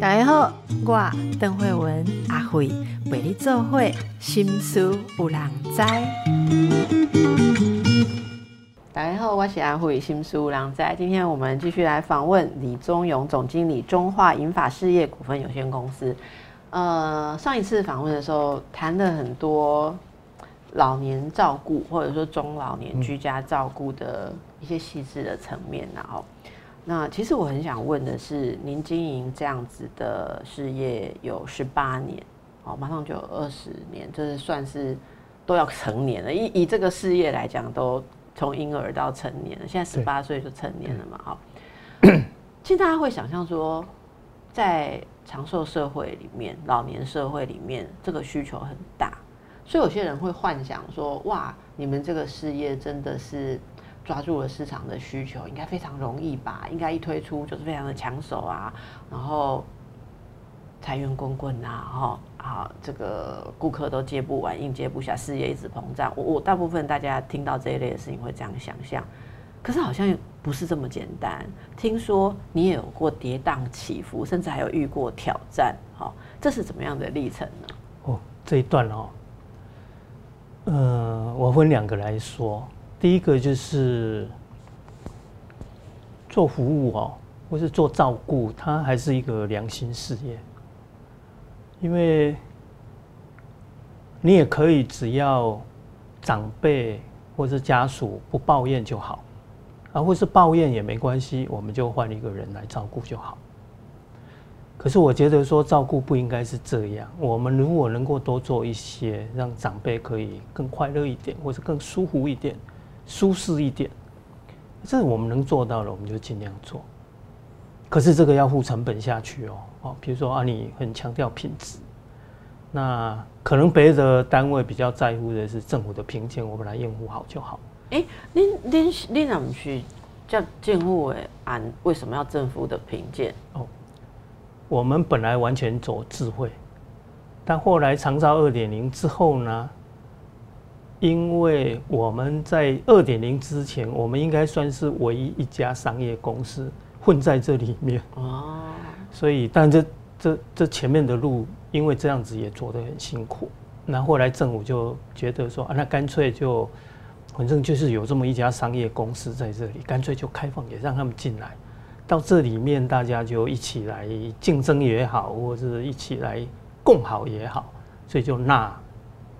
大家好，我邓慧文阿慧为你做会心思有人知。大家好，我是阿慧心思有人知。今天我们继续来访问李宗勇总经理，中化银法事业股份有限公司。呃，上一次访问的时候谈了很多老年照顾或者说中老年居家照顾的一些细致的层面，然后。那其实我很想问的是，您经营这样子的事业有十八年，哦，马上就有二十年，就是算是都要成年了。以以这个事业来讲，都从婴儿到成年了，现在十八岁就成年了嘛，哈。其实大家会想象说，在长寿社会里面，老年社会里面，这个需求很大，所以有些人会幻想说，哇，你们这个事业真的是。抓住了市场的需求，应该非常容易吧？应该一推出就是非常的抢手啊，然后财源滚滚呐，哈啊，这个顾客都接不完，应接不暇，事业一直膨胀。我我大部分大家听到这一类的事情会这样想象，可是好像不是这么简单。听说你也有过跌宕起伏，甚至还有遇过挑战，哈，这是怎么样的历程呢？哦，这一段哦，呃，我分两个来说。第一个就是做服务哦，或是做照顾，它还是一个良心事业。因为你也可以只要长辈或是家属不抱怨就好，啊，或是抱怨也没关系，我们就换一个人来照顾就好。可是我觉得说照顾不应该是这样，我们如果能够多做一些，让长辈可以更快乐一点，或是更舒服一点。舒适一点，这我们能做到的，我们就尽量做。可是这个要付成本下去哦，哦，比如说啊，你很强调品质，那可能别的单位比较在乎的是政府的评鉴，我们来应付好就好。哎，您您您怎么去叫建户诶？按为什么要政府的评鉴？哦，我们本来完全走智慧，但后来长照二点零之后呢？因为我们在二点零之前，我们应该算是唯一一家商业公司混在这里面哦，所以但这这这前面的路，因为这样子也做得很辛苦。那后来政府就觉得说啊，那干脆就反正就是有这么一家商业公司在这里，干脆就开放也让他们进来，到这里面大家就一起来竞争也好，或者一起来共好也好，所以就纳。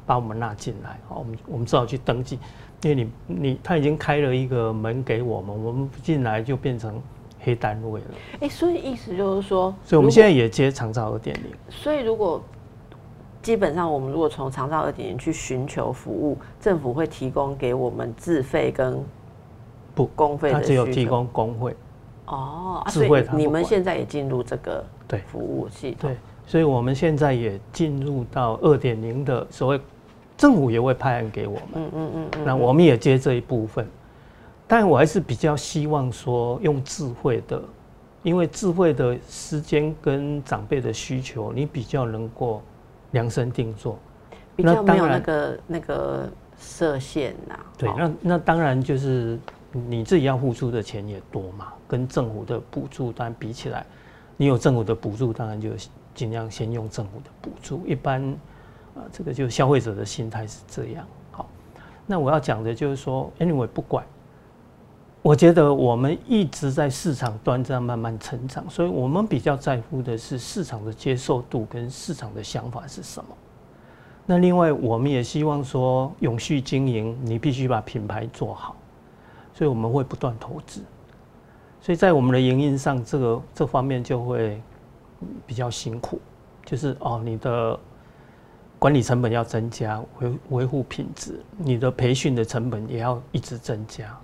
把我们纳进来，好，我们我们只好去登记，因为你你他已经开了一个门给我们，我们不进来就变成黑单位了。哎，所以意思就是说，所以我们现在也接长照二点零。所以如果基本上我们如果从长照二点零去寻求服务，政府会提供给我们自费跟不公费的，他只有提供工会。哦，所以你们现在也进入这个对服务系统。对，所以我们现在也进入到二点零的所谓。政府也会派案给我们，嗯嗯嗯那我们也接这一部分，但我还是比较希望说用智慧的，因为智慧的时间跟长辈的需求，你比较能够量身定做，比较没有那个那个设限呐。对，那那当然就是你自己要付出的钱也多嘛，跟政府的补助当然比起来，你有政府的补助，当然就尽量先用政府的补助，一般。啊，这个就消费者的心态是这样。好，那我要讲的就是说，anyway 不管，我觉得我们一直在市场端这样慢慢成长，所以我们比较在乎的是市场的接受度跟市场的想法是什么。那另外，我们也希望说，永续经营，你必须把品牌做好，所以我们会不断投资。所以在我们的营运上，这个这方面就会比较辛苦，就是哦，你的。管理成本要增加，维维护品质，你的培训的成本也要一直增加，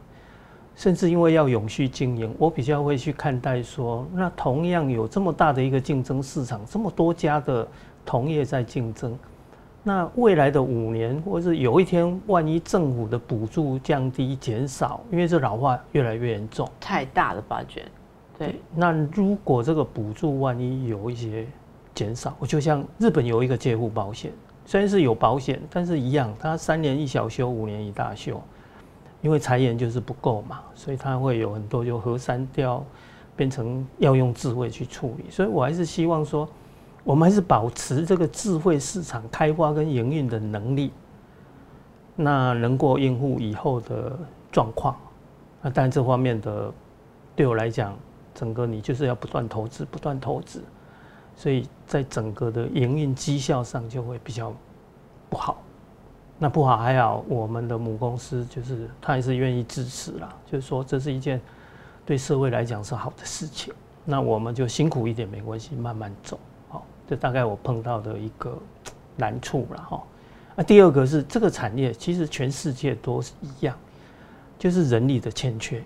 甚至因为要永续经营，我比较会去看待说，那同样有这么大的一个竞争市场，这么多家的同业在竞争，那未来的五年，或是有一天，万一政府的补助降低减少，因为这老化越来越严重，太大的发卷，对，那如果这个补助万一有一些减少，我就像日本有一个介护保险。虽然是有保险，但是一样，它三年一小修，五年一大修，因为财源就是不够嘛，所以它会有很多就核删掉，变成要用智慧去处理，所以我还是希望说，我们还是保持这个智慧市场开发跟营运的能力，那能够应付以后的状况。那但这方面的对我来讲，整个你就是要不断投资，不断投资，所以在整个的营运绩效上就会比较不好。那不好还好，我们的母公司就是他还是愿意支持啦，就是说这是一件对社会来讲是好的事情。那我们就辛苦一点没关系，慢慢走。好，这大概我碰到的一个难处了哈。那第二个是这个产业其实全世界都是一样，就是人力的欠缺。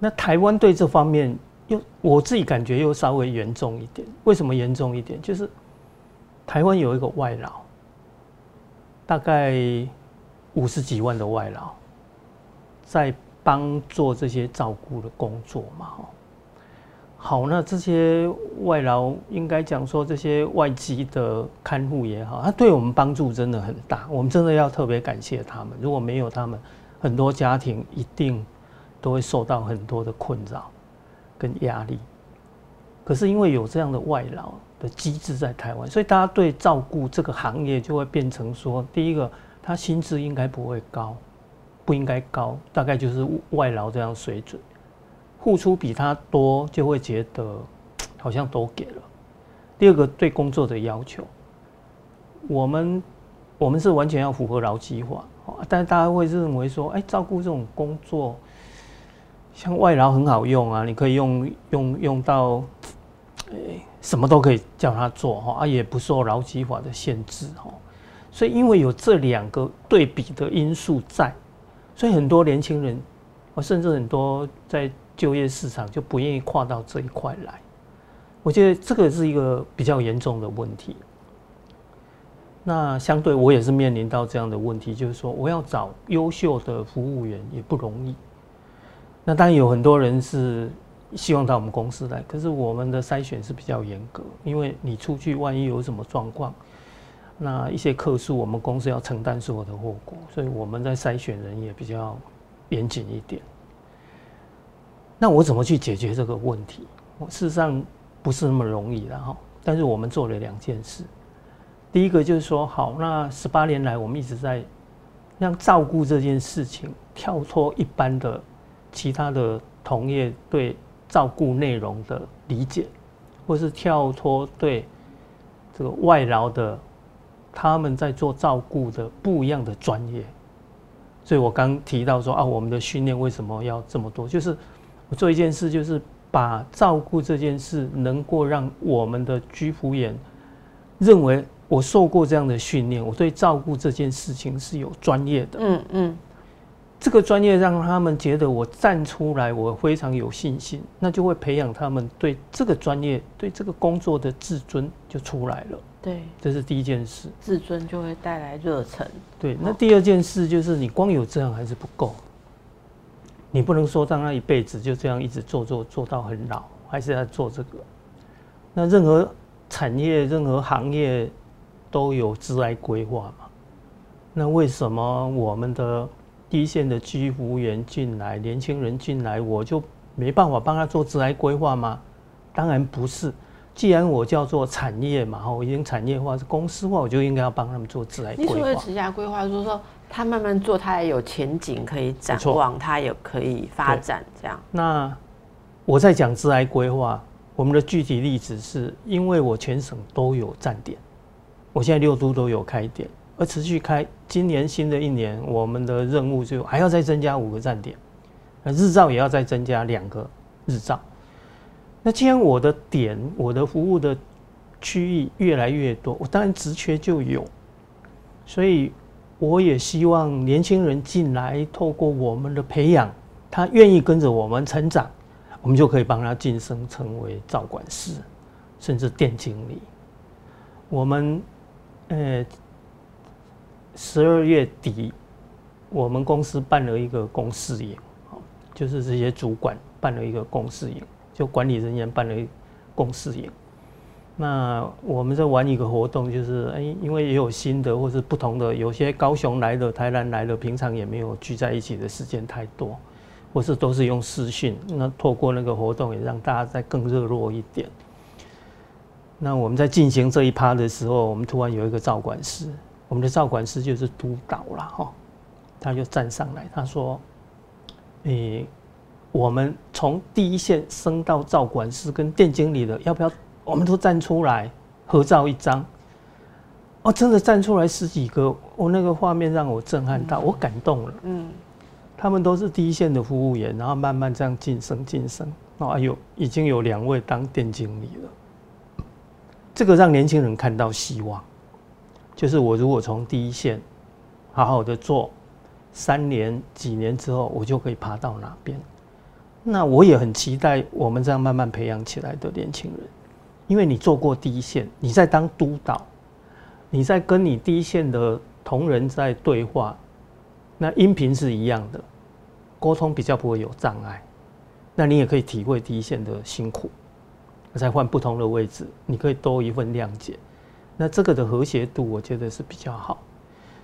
那台湾对这方面又我自己感觉又稍微严重一点。为什么严重一点？就是台湾有一个外劳。大概五十几万的外劳，在帮做这些照顾的工作嘛，好，那这些外劳应该讲说，这些外籍的看护也好，他对我们帮助真的很大，我们真的要特别感谢他们。如果没有他们，很多家庭一定都会受到很多的困扰跟压力。可是因为有这样的外劳。的机制在台湾，所以大家对照顾这个行业就会变成说：第一个，他薪资应该不会高，不应该高，大概就是外劳这样水准，付出比他多就会觉得好像都给了。第二个，对工作的要求，我们我们是完全要符合劳基法，但是大家会认为说：哎，照顾这种工作，像外劳很好用啊，你可以用用用到。什么都可以叫他做哈，啊，也不受劳基法的限制哈，所以因为有这两个对比的因素在，所以很多年轻人，我甚至很多在就业市场就不愿意跨到这一块来。我觉得这个是一个比较严重的问题。那相对我也是面临到这样的问题，就是说我要找优秀的服务员也不容易。那当然有很多人是。希望到我们公司来，可是我们的筛选是比较严格，因为你出去万一有什么状况，那一些客诉我们公司要承担所有的后果，所以我们在筛选人也比较严谨一点。那我怎么去解决这个问题？我事实上不是那么容易的哈，但是我们做了两件事。第一个就是说，好，那十八年来我们一直在让照顾这件事情跳脱一般的其他的同业对。照顾内容的理解，或是跳脱对这个外劳的他们在做照顾的不一样的专业，所以我刚提到说啊，我们的训练为什么要这么多？就是我做一件事，就是把照顾这件事能够让我们的居服员认为我受过这样的训练，我对照顾这件事情是有专业的。嗯嗯。这个专业让他们觉得我站出来，我非常有信心，那就会培养他们对这个专业、对这个工作的自尊就出来了。对，这是第一件事。自尊就会带来热忱。对，那第二件事就是你光有这样还是不够，你不能说让他一辈子就这样一直做做做到很老，还是要做这个。那任何产业、任何行业都有职来规划嘛？那为什么我们的？一线的居服务员进来，年轻人进来，我就没办法帮他做职业规划吗？当然不是。既然我叫做产业嘛，我已经产业化是公司化，我就应该要帮他们做职业规划。你所谓职业规划，就是说他慢慢做，他也有前景可以展望，他也可以发展这样。那我在讲职业规划，我们的具体例子是因为我全省都有站点，我现在六都都有开店。而持续开，今年新的一年，我们的任务就还要再增加五个站点，那日照也要再增加两个日照。那既然我的点，我的服务的区域越来越多，我当然职缺就有，所以我也希望年轻人进来，透过我们的培养，他愿意跟着我们成长，我们就可以帮他晋升成为照管师，甚至店经理。我们，呃。十二月底，我们公司办了一个公事营，就是这些主管办了一个公事营，就管理人员办了公事营。那我们在玩一个活动，就是哎，因为也有新的或是不同的，有些高雄来的、台南来的，平常也没有聚在一起的时间太多，或是都是用视讯。那透过那个活动，也让大家再更热络一点。那我们在进行这一趴的时候，我们突然有一个照管师，我们的照管师就是督导了哈，他就站上来，他说：“诶，我们从第一线升到照管师跟店经理的，要不要我们都站出来合照一张？”哦，真的站出来十几个，我那个画面让我震撼到，我感动了。嗯，他们都是第一线的服务员，然后慢慢这样晋升晋升。哦，哎呦，已经有两位当店经理了。这个让年轻人看到希望，就是我如果从第一线好好的做，三年几年之后，我就可以爬到哪边。那我也很期待我们这样慢慢培养起来的年轻人，因为你做过第一线，你在当督导。你在跟你第一线的同仁在对话，那音频是一样的，沟通比较不会有障碍。那你也可以体会第一线的辛苦，再换不同的位置，你可以多一份谅解。那这个的和谐度，我觉得是比较好。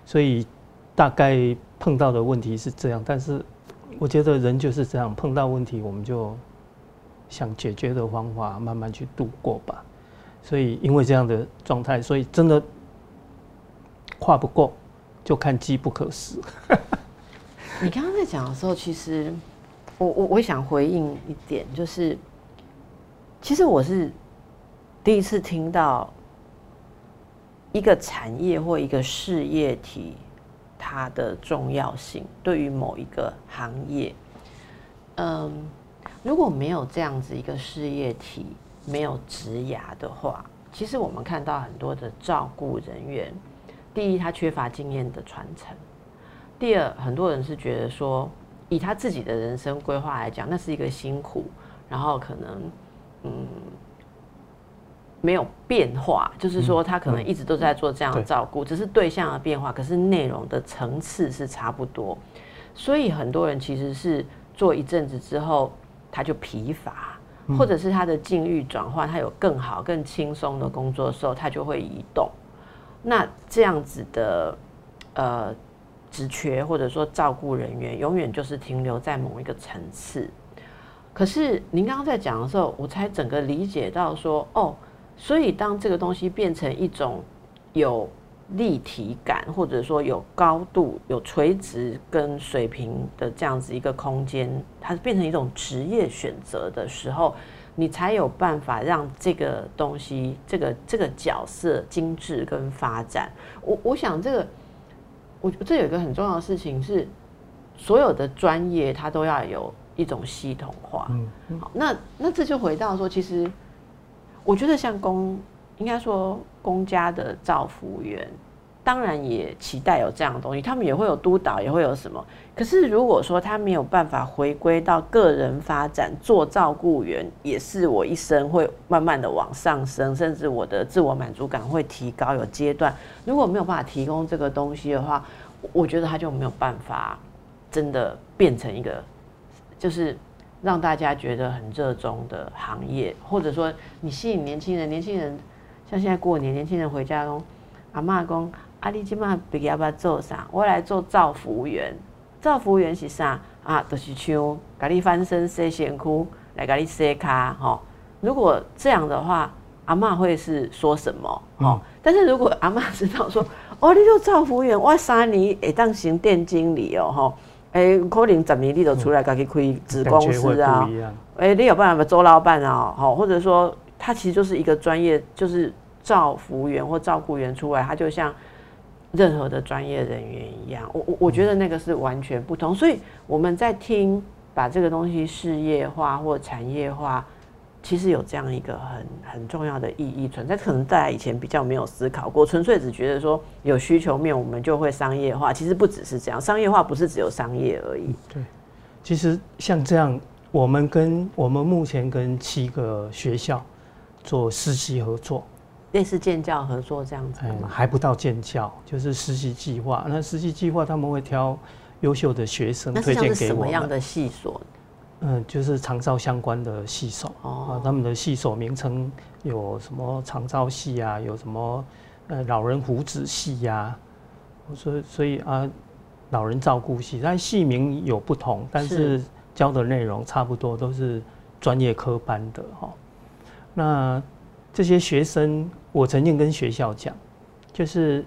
所以大概碰到的问题是这样，但是我觉得人就是这样，碰到问题我们就想解决的方法，慢慢去度过吧。所以因为这样的状态，所以真的。跨不过，就看机不可失。你刚刚在讲的时候，其实我我我想回应一点，就是其实我是第一次听到一个产业或一个事业体它的重要性对于某一个行业。嗯，如果没有这样子一个事业体，没有职涯的话，其实我们看到很多的照顾人员。第一，他缺乏经验的传承；第二，很多人是觉得说，以他自己的人生规划来讲，那是一个辛苦，然后可能嗯没有变化，就是说他可能一直都在做这样的照顾，只是对象的变化，可是内容的层次是差不多。所以很多人其实是做一阵子之后，他就疲乏，或者是他的境遇转换，他有更好、更轻松的工作的时候，他就会移动。那这样子的呃职缺或者说照顾人员，永远就是停留在某一个层次。可是您刚刚在讲的时候，我才整个理解到说，哦，所以当这个东西变成一种有立体感，或者说有高度、有垂直跟水平的这样子一个空间，它变成一种职业选择的时候。你才有办法让这个东西、这个这个角色精致跟发展。我我想这个，我这有一个很重要的事情是，所有的专业它都要有一种系统化。嗯，好，那那这就回到说，其实我觉得像公，应该说公家的造福员。当然也期待有这样的东西，他们也会有督导，也会有什么。可是如果说他没有办法回归到个人发展，做照顾员也是我一生会慢慢的往上升，甚至我的自我满足感会提高。有阶段，如果没有办法提供这个东西的话，我觉得他就没有办法真的变成一个，就是让大家觉得很热衷的行业，或者说你吸引年轻人，年轻人像现在过年，年轻人回家中，阿妈公。阿！你今晚毕业要做啥？我来做造服务员。造服务员是啥？啊，就是像甲你翻身洗身躯，来甲你洗卡吼。如果这样的话，阿妈会是说什么？吼。但是如果阿妈知道说，哦，你做造服务员，我三年会当成店经理哦，吼。诶，可能十年你就出来家己开子公司啊。诶，你有办法做老板啊？好，或者说他其实就是一个专业，就是照服务员或照顾员出来，他就像。任何的专业人员一样，我我我觉得那个是完全不同，所以我们在听把这个东西事业化或产业化，其实有这样一个很很重要的意义存在。可能大家以前比较没有思考过，纯粹只觉得说有需求面我们就会商业化，其实不只是这样，商业化不是只有商业而已。对，其实像这样，我们跟我们目前跟七个学校做实习合作。类似建教合作这样子吗？还不到建教，就是实习计划。那实习计划他们会挑优秀的学生推荐给我什么样的系所？嗯，就是长照相关的系所。哦，他们的系所名称有什么长照系啊？有什么呃老人福祉系呀？所以所以啊，老人照顾系，但系名有不同，但是。教的内容差不多都是专业科班的哈。那这些学生，我曾经跟学校讲，就是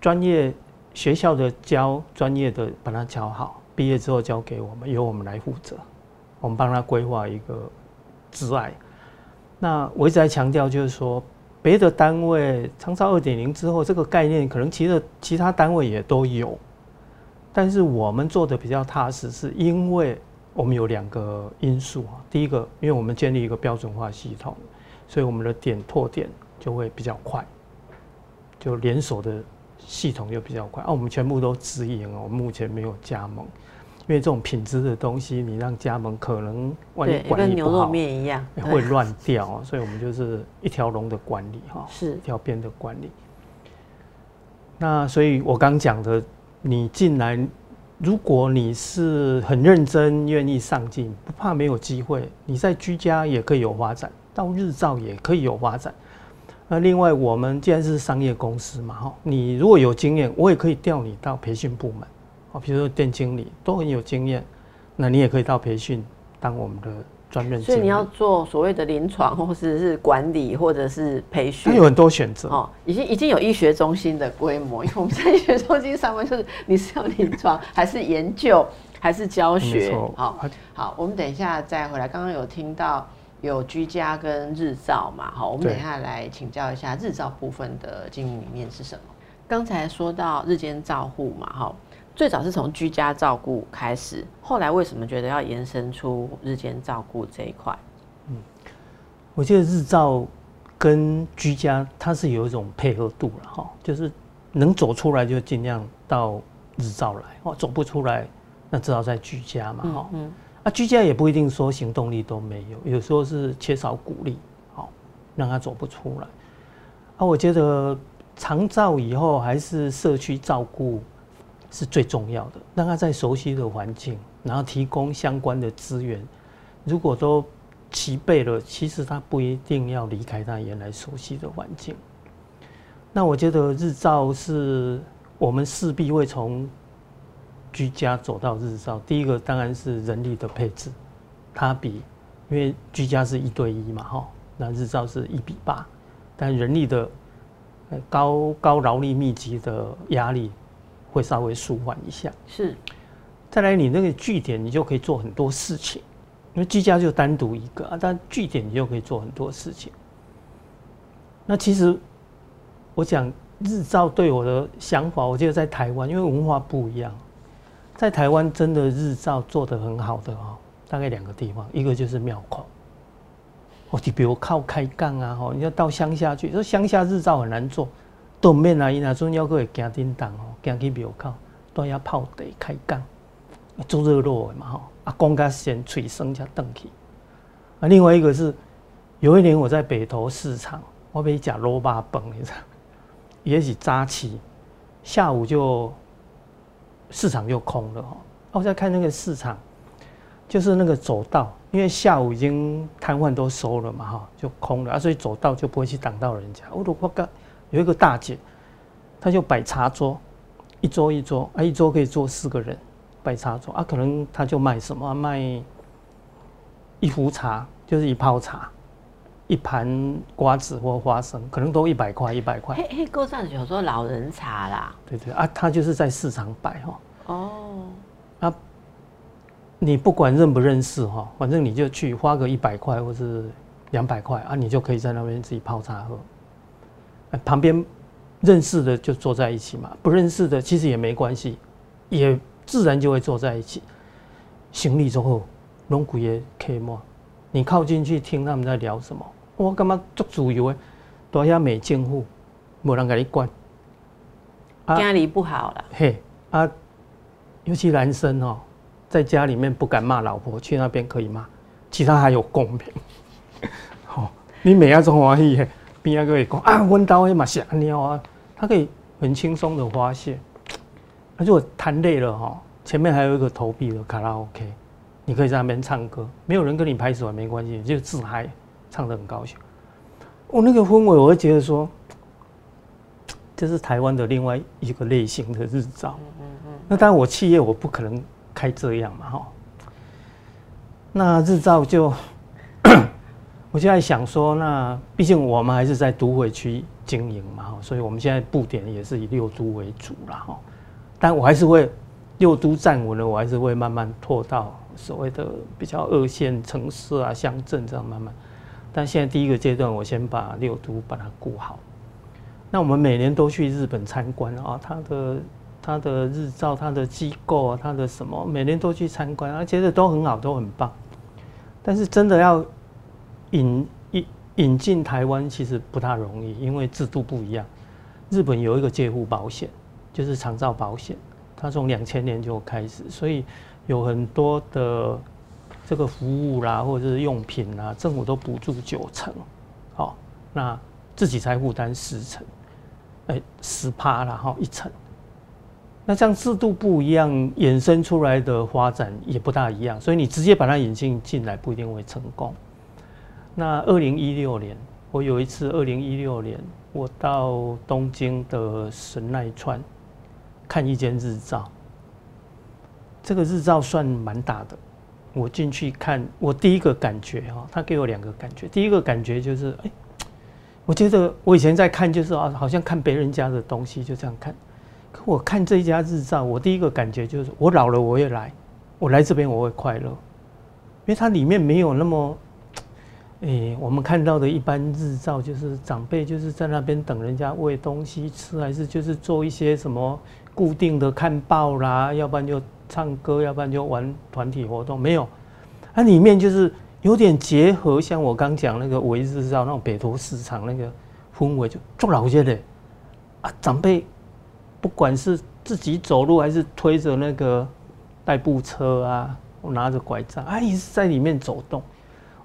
专业学校的教专业的把它教好，毕业之后交给我们，由我们来负责，我们帮他规划一个之外。那我一直在强调，就是说别的单位长照二点零之后，这个概念可能其实其他单位也都有。但是我们做的比较踏实，是因为我们有两个因素啊。第一个，因为我们建立一个标准化系统，所以我们的点拓点就会比较快，就连锁的系统就比较快。啊，我们全部都直营哦，目前没有加盟，因为这种品质的东西，你让加盟可能万一管理不好，跟牛肉面一样会乱掉。所以我们就是一条龙的管理哈，是一条边的管理。那所以我刚讲的。你进来，如果你是很认真、愿意上进，不怕没有机会，你在居家也可以有发展，到日照也可以有发展。那另外，我们既然是商业公司嘛，哈，你如果有经验，我也可以调你到培训部门，啊，比如说店经理都很有经验，那你也可以到培训当我们的。专任，所以你要做所谓的临床，或者是管理，或者是培训，它有很多选择哦。已经已经有医学中心的规模，因为我们在医学中心上班，就是你是要临床，还是研究，还是教学？好，好，我们等一下再回来。刚刚有听到有居家跟日照嘛？好，我们等一下来请教一下日照部分的经营理念是什么？刚才说到日间照护嘛，哈。最早是从居家照顾开始，后来为什么觉得要延伸出日间照顾这一块？嗯，我觉得日照跟居家它是有一种配合度了哈，就是能走出来就尽量到日照来，哦，走不出来那至少在居家嘛哈。嗯，啊，居家也不一定说行动力都没有，有时候是缺少鼓励，好让他走不出来。啊，我觉得长照以后还是社区照顾。是最重要的，让他在熟悉的环境，然后提供相关的资源。如果都齐备了，其实他不一定要离开他原来熟悉的环境。那我觉得日照是我们势必会从居家走到日照。第一个当然是人力的配置，它比因为居家是一对一嘛，哈，那日照是一比八，但人力的高高劳力密集的压力。会稍微舒缓一下，是。再来，你那个据点，你就可以做很多事情，因为居家就单独一个啊，但据点你就可以做很多事情。那其实我讲日照对我的想法，我觉得在台湾，因为文化不一样，在台湾真的日照做得很好的哦，大概两个地方，一个就是庙口，哦，就比如靠开杠啊，吼，你要到乡下去，说乡下日照很难做。都免啊！伊那阵要去行叮当吼，行去庙口，都要泡茶开讲，做热络的嘛吼。啊，讲甲先吹声才登去。啊，另外一个是，有一年我在北投市场，我被食萝卜饭，你知道？也是早起，下午就市场就空了哈。我在看那个市场，就是那个走道，因为下午已经摊贩都收了嘛哈，就空了啊，所以走道就不会去挡到人家。我都我讲。有一个大姐，她就摆茶桌，一桌一桌啊，一桌可以坐四个人，摆茶桌啊，可能他就卖什么？卖一壶茶，就是一泡茶，一盘瓜子或花生，可能都一百块，一百块。嘿嘿，够上有时候老人茶啦。对对啊，他就是在市场摆哈。哦。啊，你不管认不认识哈，反正你就去花个一百块或是两百块啊，你就可以在那边自己泡茶喝。旁边认识的就坐在一起嘛，不认识的其实也没关系，也自然就会坐在一起。行李之后，龙骨也可以摸，你靠近去听他们在聊什么。我干嘛做主游诶？多遐美进户，没人给你管。家里不好了。嘿啊，尤其男生哦，在家里面不敢骂老婆，去那边可以骂，其他还有公平。好，你每一种欢喜。边个会讲啊？温刀会嘛吓尿啊？他可以很轻松的发泄。那如果弹累了哈，前面还有一个投币的卡拉 OK，你可以在那边唱歌，没有人跟你拍手也没关系，就自嗨，唱得很高兴。我那个氛围，我会觉得说，这是台湾的另外一个类型的日照。嗯嗯嗯。那当然，我企业我不可能开这样嘛哈。那日照就，我就在想说，那毕竟我们还是在都会区经营嘛，所以我们现在布点也是以六都为主了哈。但我还是会六都站稳了，我还是会慢慢拓到所谓的比较二线城市啊、乡镇这样慢慢。但现在第一个阶段，我先把六都把它顾好。那我们每年都去日本参观啊，它的。他的日照，他的机构啊，他的什么，每年都去参观，而且都很好，都很棒。但是真的要引引引进台湾，其实不大容易，因为制度不一样。日本有一个介护保险，就是长照保险，它从两千年就开始，所以有很多的这个服务啦，或者是用品啦，政府都补助九成，好，那自己才负担十成，哎，十趴了哈，一层。那这样制度不一样，衍生出来的发展也不大一样，所以你直接把它引进进来不一定会成功。那二零一六年，我有一次，二零一六年我到东京的神奈川看一间日照，这个日照算蛮大的。我进去看，我第一个感觉哈，他给我两个感觉，第一个感觉就是，哎，我觉得我以前在看就是啊，好像看别人家的东西，就这样看。可我看这家日照，我第一个感觉就是，我老了我也来，我来这边我会快乐，因为它里面没有那么，诶，我们看到的一般日照就是长辈就是在那边等人家喂东西吃，还是就是做一些什么固定的看报啦，要不然就唱歌，要不然就玩团体活动，没有，它里面就是有点结合，像我刚讲那个维日照那种北投市场那个氛围，就做老些的啊，长辈。不管是自己走路还是推着那个代步车啊，我拿着拐杖，啊，一直在里面走动，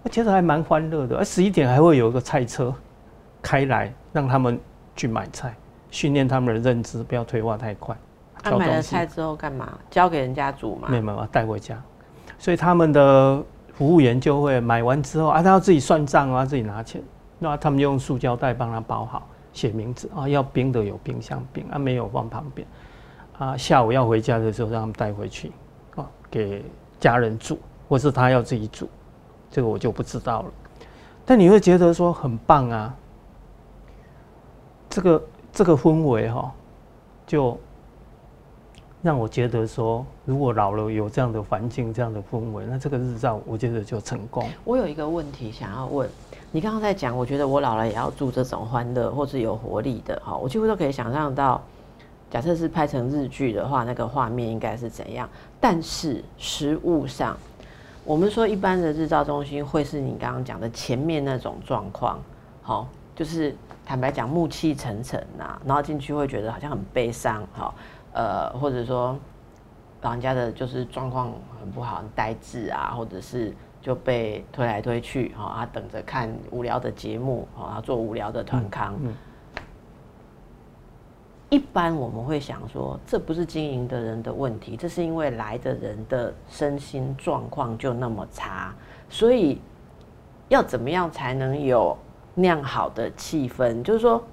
我觉得还蛮欢乐的。而十一点还会有一个菜车开来，让他们去买菜，训练他们的认知，不要退化太快。他买了菜之后干嘛？交给人家煮吗？没有没有，带回家。所以他们的服务员就会买完之后啊，他要自己算账啊，自己拿钱，那他们用塑胶袋帮他包好。写名字啊，要冰的有冰箱冰啊，没有放旁边啊。下午要回家的时候，让他们带回去啊，给家人煮，或是他要自己煮，这个我就不知道了。但你会觉得说很棒啊，这个这个氛围哈，就让我觉得说，如果老了有这样的环境、这样的氛围，那这个日照我觉得就成功。我有一个问题想要问。你刚刚在讲，我觉得我老了也要住这种欢乐或是有活力的哈，我几乎都可以想象到，假设是拍成日剧的话，那个画面应该是怎样。但是实物上，我们说一般的日照中心会是你刚刚讲的前面那种状况，好，就是坦白讲暮气沉沉呐，然后进去会觉得好像很悲伤，好，呃，或者说老人家的就是状况很不好，很呆滞啊，或者是。就被推来推去，哈，他等着看无聊的节目，哈，做无聊的团康。一般我们会想说，这不是经营的人的问题，这是因为来的人的身心状况就那么差，所以要怎么样才能有那样好的气氛？就是说。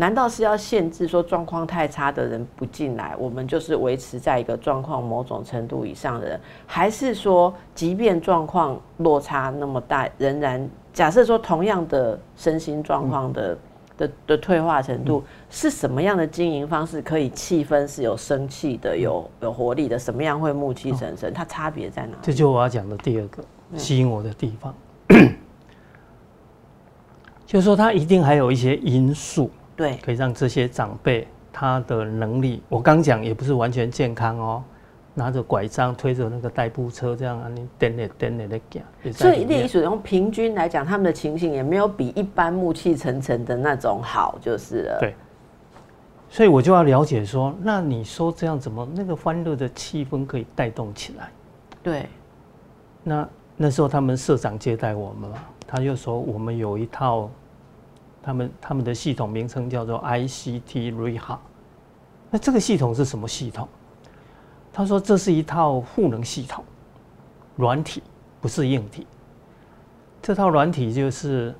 难道是要限制说状况太差的人不进来？我们就是维持在一个状况某种程度以上的人，还是说，即便状况落差那么大，仍然假设说同样的身心状况的的的退化程度，是什么样的经营方式可以气氛是有生气的、有有活力的？什么样会暮气沉沉？它差别在哪？这就我要讲的第二个吸引我的地方，就是说它一定还有一些因素。对，可以让这些长辈他的能力，我刚讲也不是完全健康哦，拿着拐杖推着那个代步车这样啊，你颠来颠来的讲。所以那意思用平均来讲，他们的情形也没有比一般暮气沉沉的那种好，就是了。对。所以我就要了解说，那你说这样怎么那个欢乐的气氛可以带动起来？对。那那时候他们社长接待我们嘛，他就说我们有一套。他们他们的系统名称叫做 ICT Reha，那这个系统是什么系统？他说这是一套赋能系统，软体不是硬体。这套软体就是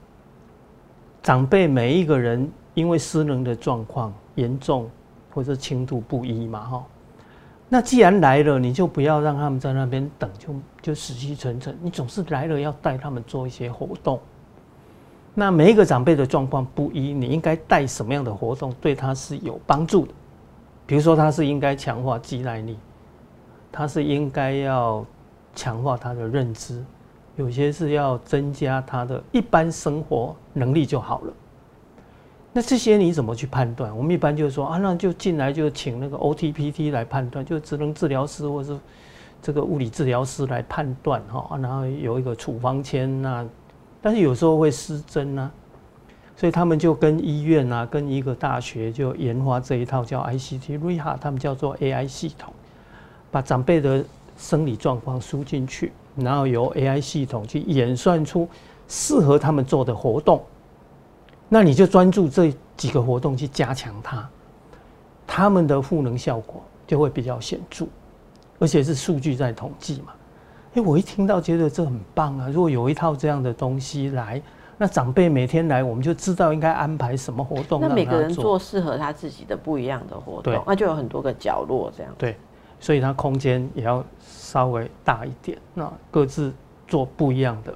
长辈每一个人因为失能的状况严重或者轻度不一嘛哈，那既然来了，你就不要让他们在那边等，就就死气沉沉。你总是来了，要带他们做一些活动。那每一个长辈的状况不一，你应该带什么样的活动对他是有帮助的？比如说，他是应该强化肌耐力，他是应该要强化他的认知，有些是要增加他的一般生活能力就好了。那这些你怎么去判断？我们一般就是说啊，那就进来就请那个 OTPT 来判断，就职能治疗师或是这个物理治疗师来判断哈，然后有一个处方签那，但是有时候会失真啊，所以他们就跟医院啊，跟一个大学就研发这一套叫 ICT Reha，他们叫做 AI 系统，把长辈的生理状况输进去，然后由 AI 系统去演算出适合他们做的活动。那你就专注这几个活动去加强它，他们的赋能效果就会比较显著，而且是数据在统计嘛。哎，我一听到觉得这很棒啊！如果有一套这样的东西来，那长辈每天来，我们就知道应该安排什么活动。那每个人做适合他自己的不一样的活动，那就有很多个角落这样。对，所以它空间也要稍微大一点，那各自做不一样的。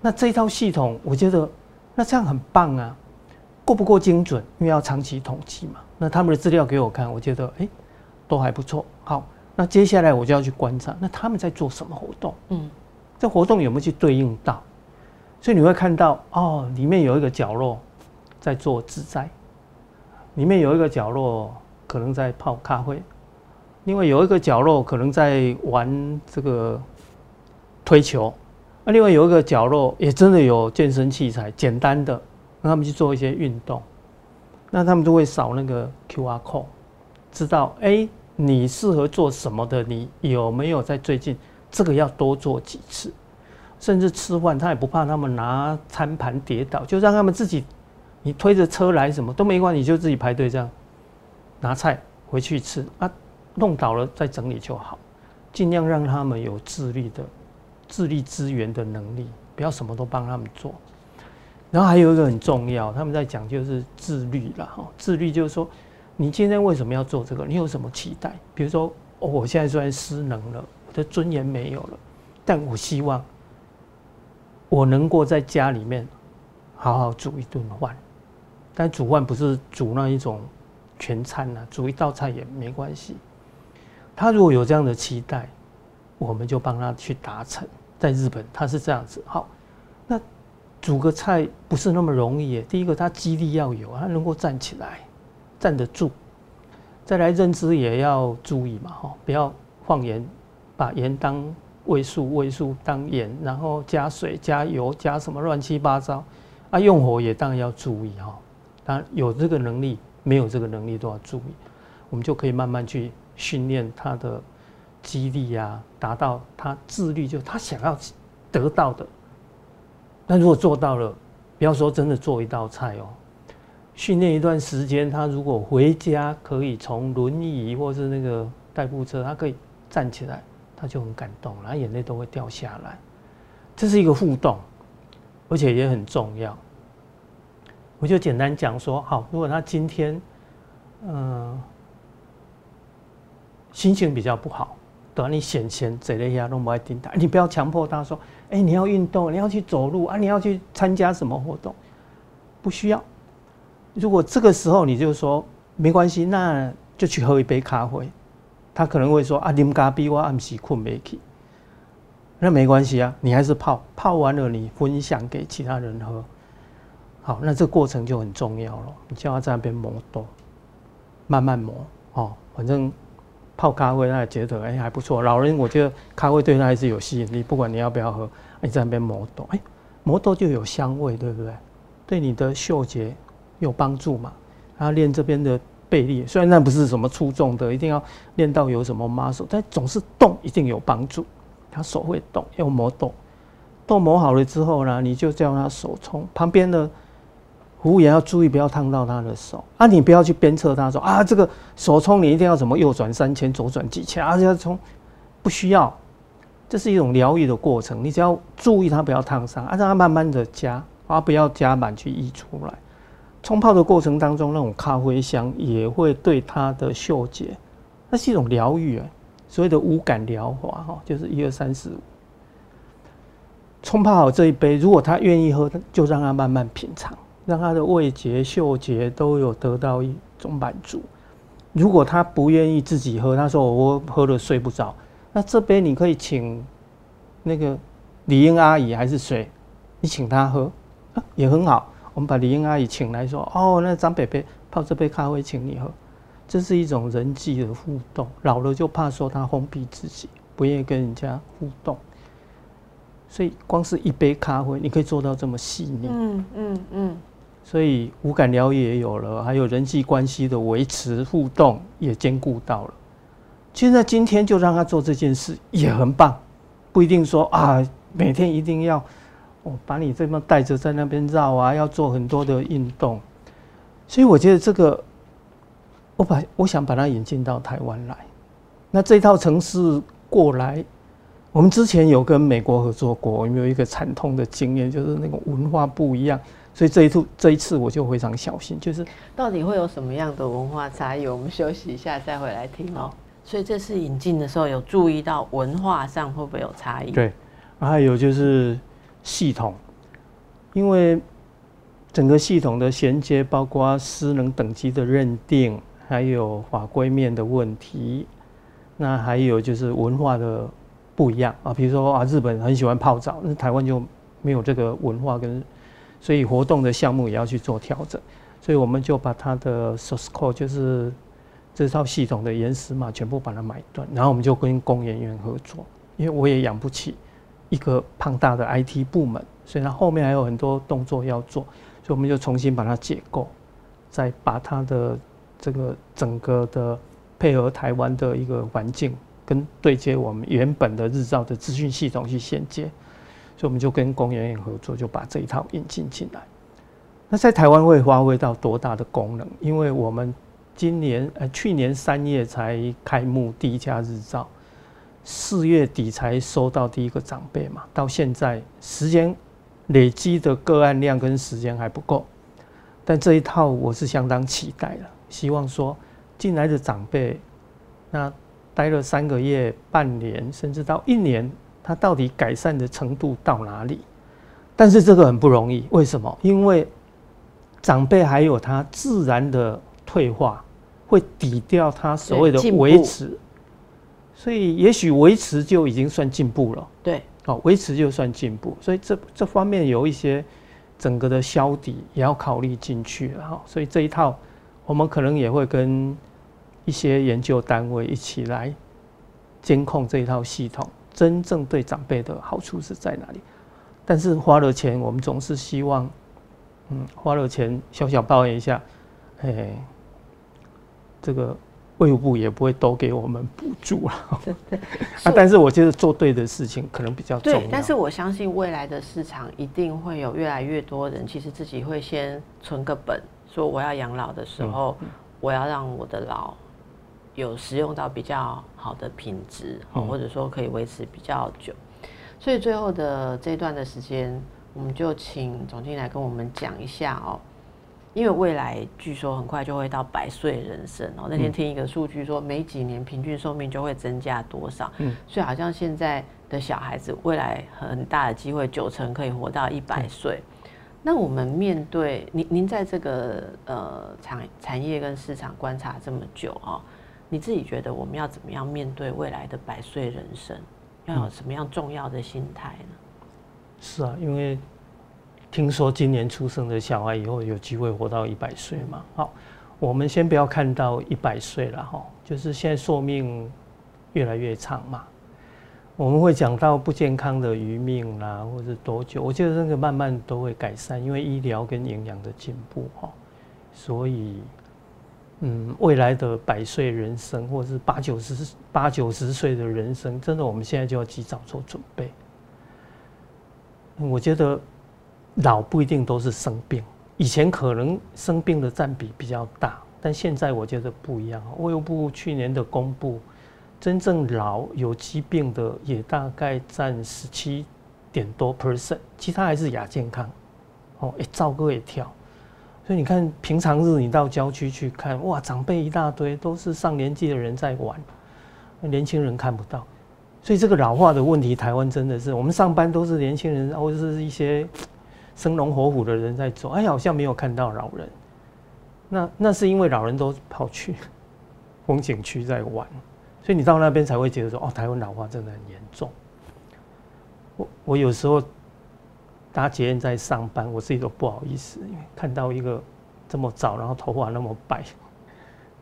那这套系统，我觉得那这样很棒啊。够不够精准？因为要长期统计嘛。那他们的资料给我看，我觉得哎，都还不错。好，那接下来我就要去观察，那他们在做什么活动？嗯，这活动有没有去对应到？所以你会看到哦，里面有一个角落在做自在，里面有一个角落可能在泡咖啡，另外有一个角落可能在玩这个推球，那另外有一个角落也真的有健身器材，简单的。让他们去做一些运动，那他们都会扫那个 Q R code，知道哎，你适合做什么的？你有没有在最近这个要多做几次？甚至吃饭，他也不怕他们拿餐盘跌倒，就让他们自己，你推着车来什么都没关系，就自己排队这样拿菜回去吃啊，弄倒了再整理就好，尽量让他们有自律的、自力资源的能力，不要什么都帮他们做。然后还有一个很重要，他们在讲就是自律了哈。自律就是说，你今天为什么要做这个？你有什么期待？比如说，我现在虽然失能了，我的尊严没有了，但我希望我能够在家里面好好煮一顿饭。但煮饭不是煮那一种全餐呐，煮一道菜也没关系。他如果有这样的期待，我们就帮他去达成。在日本，他是这样子。好，那。煮个菜不是那么容易。第一个，他肌力要有，他能够站起来，站得住。再来，认知也要注意嘛，哈，不要放盐，把盐当味素，味素当盐，然后加水、加油、加什么乱七八糟。啊，用火也当然要注意哈。当然有这个能力，没有这个能力都要注意。我们就可以慢慢去训练他的肌力啊，达到他自律，就他想要得到的。但如果做到了，不要说真的做一道菜哦，训练一段时间，他如果回家可以从轮椅或是那个代步车，他可以站起来，他就很感动，然后眼泪都会掉下来。这是一个互动，而且也很重要。我就简单讲说，好，如果他今天，嗯，心情比较不好。等你闲钱这类呀，都不爱听他。你不要强迫他说：“哎，你要运动，你要去走路啊，你要去参加什么活动？”不需要。如果这个时候你就说没关系，那就去喝一杯咖啡。他可能会说：“啊，啉咖啡我暗时困没起。”那没关系啊，你还是泡泡完了，你分享给其他人喝。好，那这个过程就很重要了。你叫他在那边磨豆，慢慢磨哦，反正。泡咖啡，他也觉得哎还不错。老人我觉得咖啡对他还是有吸引力，不管你要不要喝，你在那边磨豆，哎，磨豆就有香味，对不对？对你的嗅觉有帮助嘛？然后练这边的背力，虽然那不是什么出众的，一定要练到有什么 muscle，但总是动一定有帮助。他手会动，要磨豆，豆磨好了之后呢，你就叫他手冲旁边的。服务员要注意，不要烫到他的手啊！你不要去鞭策他说啊，这个手冲你一定要怎么右转三千，左转几千，而且要冲，不需要，这是一种疗愈的过程。你只要注意他不要烫伤，啊，让他慢慢的加，啊，不要加满去溢出来。冲泡的过程当中，那种咖啡香也会对他的嗅觉，那是一种疗愈啊。所谓的无感疗法哈，就是一二三四五，冲泡好这一杯，如果他愿意喝，就让他慢慢品尝，让他的味觉、嗅觉都有得到一种满足。如果他不愿意自己喝，他说我喝了睡不着，那这杯你可以请那个李英阿姨还是谁，你请他喝也很好。我们把李英阿姨请来说，哦，那张北北泡这杯咖啡请你喝，这是一种人际的互动。老了就怕说他封闭自己，不愿意跟人家互动。所以光是一杯咖啡，你可以做到这么细腻。嗯嗯嗯。所以无感疗也有了，还有人际关系的维持互动也兼顾到了。现在今天就让他做这件事也很棒，不一定说啊，每天一定要我把你这么带着在那边绕啊，要做很多的运动。所以我觉得这个，我把我想把它引进到台湾来。那这套城市过来。我们之前有跟美国合作过，我们有一个惨痛的经验，就是那个文化不一样，所以这一次这一次我就非常小心，就是到底会有什么样的文化差异？我们休息一下再回来听哦。所以这次引进的时候有注意到文化上会不会有差异？对，还有就是系统，因为整个系统的衔接，包括失能等级的认定，还有法规面的问题，那还有就是文化的。不一样啊，比如说啊，日本很喜欢泡澡，那台湾就没有这个文化跟，所以活动的项目也要去做调整，所以我们就把它的 source code 就是这套系统的原始码全部把它买断，然后我们就跟工研院合作，因为我也养不起一个庞大的 IT 部门，所以它后面还有很多动作要做，所以我们就重新把它解构，再把它的这个整个的配合台湾的一个环境。跟对接我们原本的日照的资讯系统去衔接，所以我们就跟工研院合作，就把这一套引进进来。那在台湾会发挥到多大的功能？因为我们今年呃去年三月才开幕第一家日照，四月底才收到第一个长辈嘛，到现在时间累积的个案量跟时间还不够，但这一套我是相当期待的，希望说进来的长辈那。待了三个月、半年，甚至到一年，他到底改善的程度到哪里？但是这个很不容易，为什么？因为长辈还有他自然的退化，会抵掉他所谓的维持，所以也许维持就已经算进步了。对，哦，维持就算进步，所以这这方面有一些整个的消底也要考虑进去了哈。所以这一套，我们可能也会跟。一些研究单位一起来监控这一套系统，真正对长辈的好处是在哪里？但是花了钱，我们总是希望，嗯，花了钱小小抱怨一下，哎，这个卫务部也不会都给我们补助了。啊，但是我觉得做对的事情可能比较重要。但是我相信未来的市场一定会有越来越多人，其实自己会先存个本，说我要养老的时候，我要让我的老。有使用到比较好的品质，或者说可以维持比较久，所以最后的这段的时间，我们就请总经理来跟我们讲一下哦。因为未来据说很快就会到百岁人生哦。那天听一个数据说，每几年平均寿命就会增加多少？嗯，所以好像现在的小孩子未来很大的机会，九成可以活到一百岁。那我们面对您，您在这个呃产产业跟市场观察这么久哦。你自己觉得我们要怎么样面对未来的百岁人生？要有什么样重要的心态呢？是啊，因为听说今年出生的小孩以后有机会活到一百岁嘛。好，我们先不要看到一百岁了哈，就是现在寿命越来越长嘛。我们会讲到不健康的余命啦，或者多久？我觉得这个慢慢都会改善，因为医疗跟营养的进步哈，所以。嗯，未来的百岁人生，或者是八九十八九十岁的人生，真的，我们现在就要及早做准备。我觉得老不一定都是生病，以前可能生病的占比比较大，但现在我觉得不一样。卫生部去年的公布，真正老有疾病的也大概占十七点多 percent，其他还是亚健康。哦，一照歌也跳。所以你看，平常日你到郊区去看，哇，长辈一大堆，都是上年纪的人在玩。年轻人看不到，所以这个老化的问题，台湾真的是我们上班都是年轻人，或者是一些生龙活虎的人在走，哎，好像没有看到老人。那那是因为老人都跑去 风景区在玩，所以你到那边才会觉得说，哦，台湾老化真的很严重。我我有时候搭捷运在上班，我自己都不好意思，因为看到一个这么早，然后头发那么白。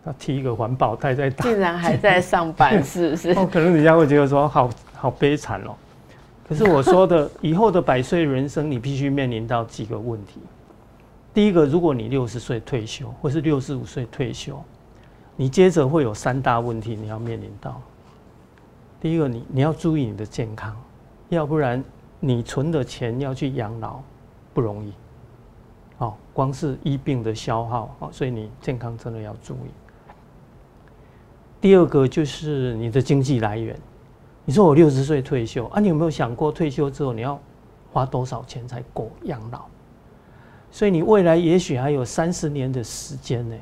他提一个环保袋在打，竟然 还在上班，是不是？哦，可能人家会觉得说好好悲惨哦。可是我说的以后的百岁人生，你必须面临到几个问题。第一个，如果你六十岁退休，或是六十五岁退休，你接着会有三大问题你要面临到。第一个，你你要注意你的健康，要不然你存的钱要去养老不容易。哦，光是医病的消耗哦，所以你健康真的要注意。第二个就是你的经济来源。你说我六十岁退休啊，你有没有想过退休之后你要花多少钱才够养老？所以你未来也许还有三十年的时间呢。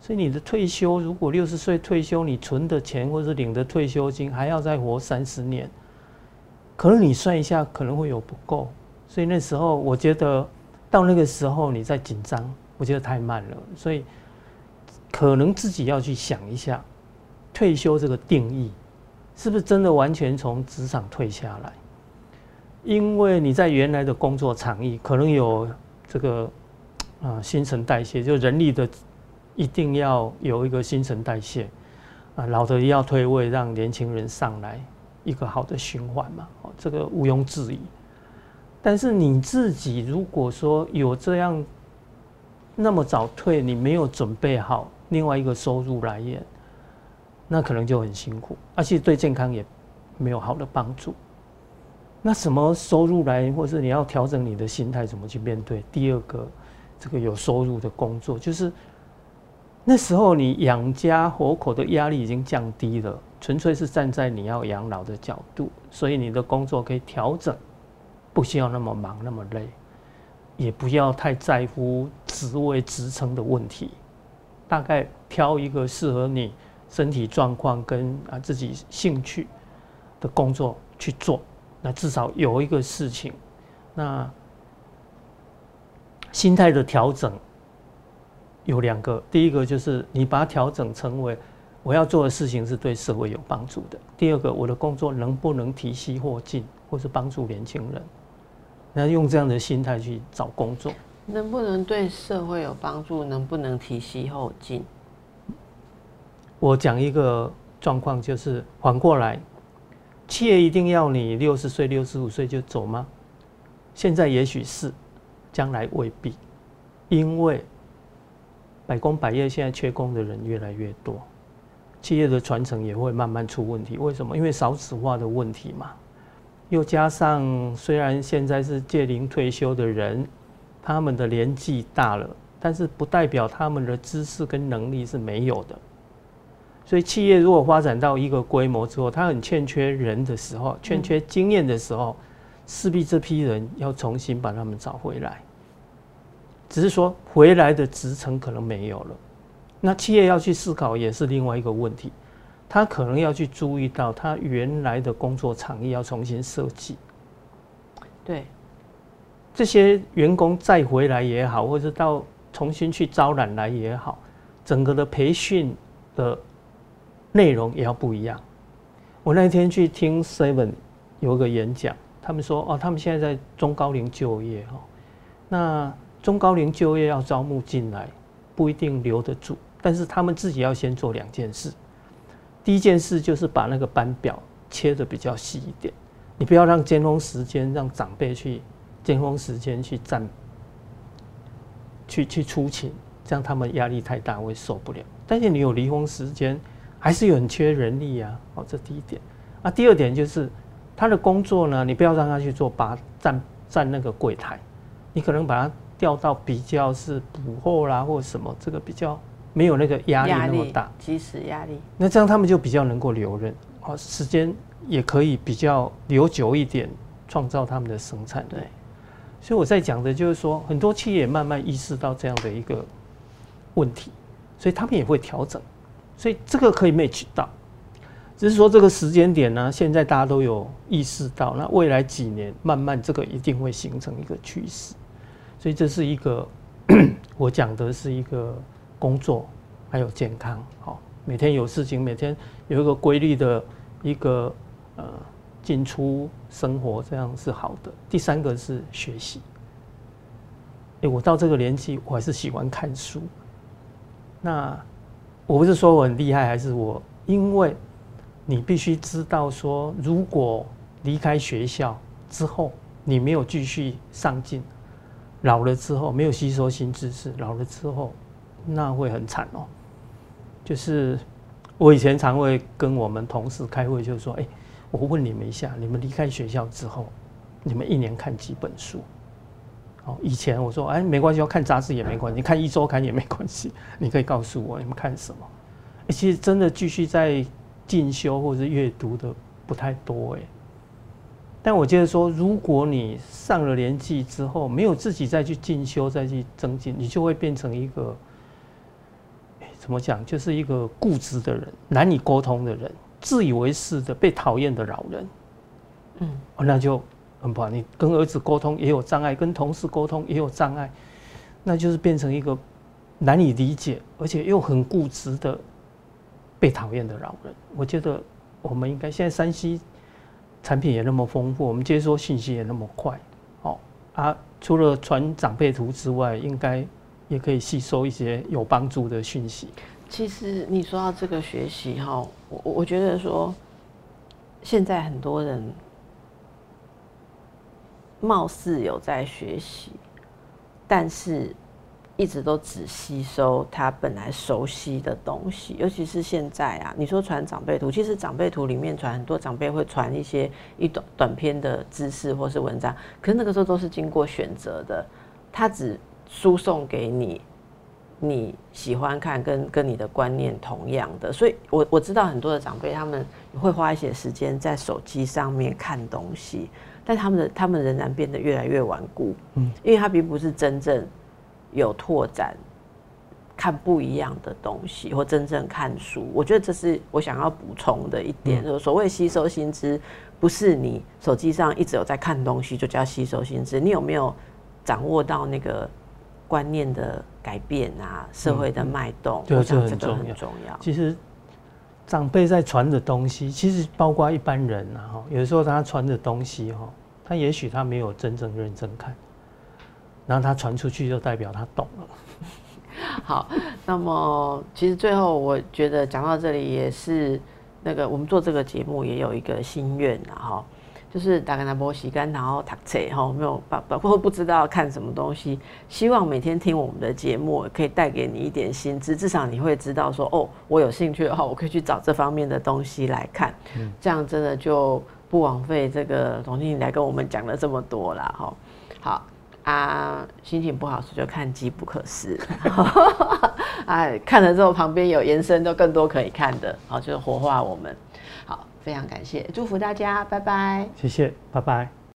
所以你的退休如果六十岁退休，你存的钱或者领的退休金还要再活三十年，可能你算一下可能会有不够。所以那时候我觉得到那个时候你再紧张，我觉得太慢了。所以可能自己要去想一下。退休这个定义，是不是真的完全从职场退下来？因为你在原来的工作场域，可能有这个啊新陈代谢，就人力的一定要有一个新陈代谢啊，老的要退位，让年轻人上来，一个好的循环嘛，哦，这个毋庸置疑。但是你自己如果说有这样那么早退，你没有准备好另外一个收入来源。那可能就很辛苦，而且对健康也没有好的帮助。那什么收入来源，或是你要调整你的心态，怎么去面对？第二个，这个有收入的工作，就是那时候你养家活口的压力已经降低了，纯粹是站在你要养老的角度，所以你的工作可以调整，不需要那么忙那么累，也不要太在乎职位职称的问题，大概挑一个适合你。身体状况跟啊自己兴趣的工作去做，那至少有一个事情，那心态的调整有两个，第一个就是你把它调整成为我要做的事情是对社会有帮助的；第二个，我的工作能不能提息或进，或是帮助年轻人，那用这样的心态去找工作，能不能对社会有帮助，能不能提息后进？我讲一个状况，就是反过来，企业一定要你六十岁、六十五岁就走吗？现在也许是，将来未必，因为百工百业现在缺工的人越来越多，企业的传承也会慢慢出问题。为什么？因为少子化的问题嘛，又加上虽然现在是届龄退休的人，他们的年纪大了，但是不代表他们的知识跟能力是没有的。所以，企业如果发展到一个规模之后，它很欠缺人的时候，欠缺经验的时候，势必这批人要重新把他们找回来。只是说，回来的职称可能没有了。那企业要去思考，也是另外一个问题。他可能要去注意到，他原来的工作场域要重新设计。对，这些员工再回来也好，或者到重新去招揽来也好，整个的培训的。内容也要不一样。我那天去听 Seven 有个演讲，他们说哦，他们现在在中高龄就业哈。那中高龄就业要招募进来，不一定留得住，但是他们自己要先做两件事。第一件事就是把那个班表切的比较细一点，你不要让尖峰时间让长辈去尖峰时间去占，去去出勤，这样他们压力太大会受不了。但是你有离峰时间。还是有很缺人力呀，哦，这第一点。啊，第二点就是他的工作呢，你不要让他去做把站站那个柜台，你可能把他调到比较是补货啦或什么，这个比较没有那个压力那么大，即时压力。那这样他们就比较能够留任，哦，时间也可以比较留久一点，创造他们的生产。对。所以我在讲的就是说，很多企业慢慢意识到这样的一个问题，所以他们也会调整。所以这个可以 match 到，只是说这个时间点呢，现在大家都有意识到，那未来几年慢慢这个一定会形成一个趋势，所以这是一个 我讲的是一个工作还有健康，好，每天有事情，每天有一个规律的一个呃进出生活，这样是好的。第三个是学习，哎，我到这个年纪，我还是喜欢看书。那我不是说我很厉害，还是我因为。你必须知道，说如果离开学校之后，你没有继续上进，老了之后没有吸收新知识，老了之后那会很惨哦。就是我以前常会跟我们同事开会，就说，哎，我问你们一下，你们离开学校之后，你们一年看几本书？哦，以前我说，哎，没关系，要看杂志也没关系，看一周刊也没关系，你可以告诉我你们看什么。其实真的继续在。进修或者是阅读的不太多哎，但我接着说，如果你上了年纪之后，没有自己再去进修、再去增进，你就会变成一个，怎么讲，就是一个固执的人、难以沟通的人、自以为是的、被讨厌的老人。嗯，那就很不好。你跟儿子沟通也有障碍，跟同事沟通也有障碍，那就是变成一个难以理解，而且又很固执的。被讨厌的老人，我觉得我们应该现在山西产品也那么丰富，我们接收信息也那么快，哦啊，除了传长辈图之外，应该也可以吸收一些有帮助的讯息。其实你说到这个学习哈，我我觉得说，现在很多人貌似有在学习，但是。一直都只吸收他本来熟悉的东西，尤其是现在啊，你说传长辈图，其实长辈图里面传很多长辈会传一些一短短篇的知识或是文章，可是那个时候都是经过选择的，他只输送给你你喜欢看跟跟你的观念同样的，所以我我知道很多的长辈他们会花一些时间在手机上面看东西，但他们的他们仍然变得越来越顽固，嗯，因为他并不是真正。有拓展，看不一样的东西，或真正看书，我觉得这是我想要补充的一点。就是所谓吸收新知，不是你手机上一直有在看东西就叫吸收新知。你有没有掌握到那个观念的改变啊？社会的脉动，对，这个很重要。其实长辈在传的东西，其实包括一般人啊，哈，有的时候他传的东西，哈，他也许他没有真正认真看。然后他传出去，就代表他懂了。好，那么其实最后我觉得讲到这里也是那个我们做这个节目也有一个心愿啊，哈，就是大概那波洗干然后读册哈，没有包包括不知道看什么东西，希望每天听我们的节目可以带给你一点薪资，至少你会知道说哦，我有兴趣的话，我可以去找这方面的东西来看，这样真的就不枉费这个总经理来跟我们讲了这么多了哈。好。啊，心情不好时就看《机不可失》，哎，看了之后旁边有延伸，就更多可以看的，好，就是活化我们。非常感谢，祝福大家，拜拜。谢谢，拜拜。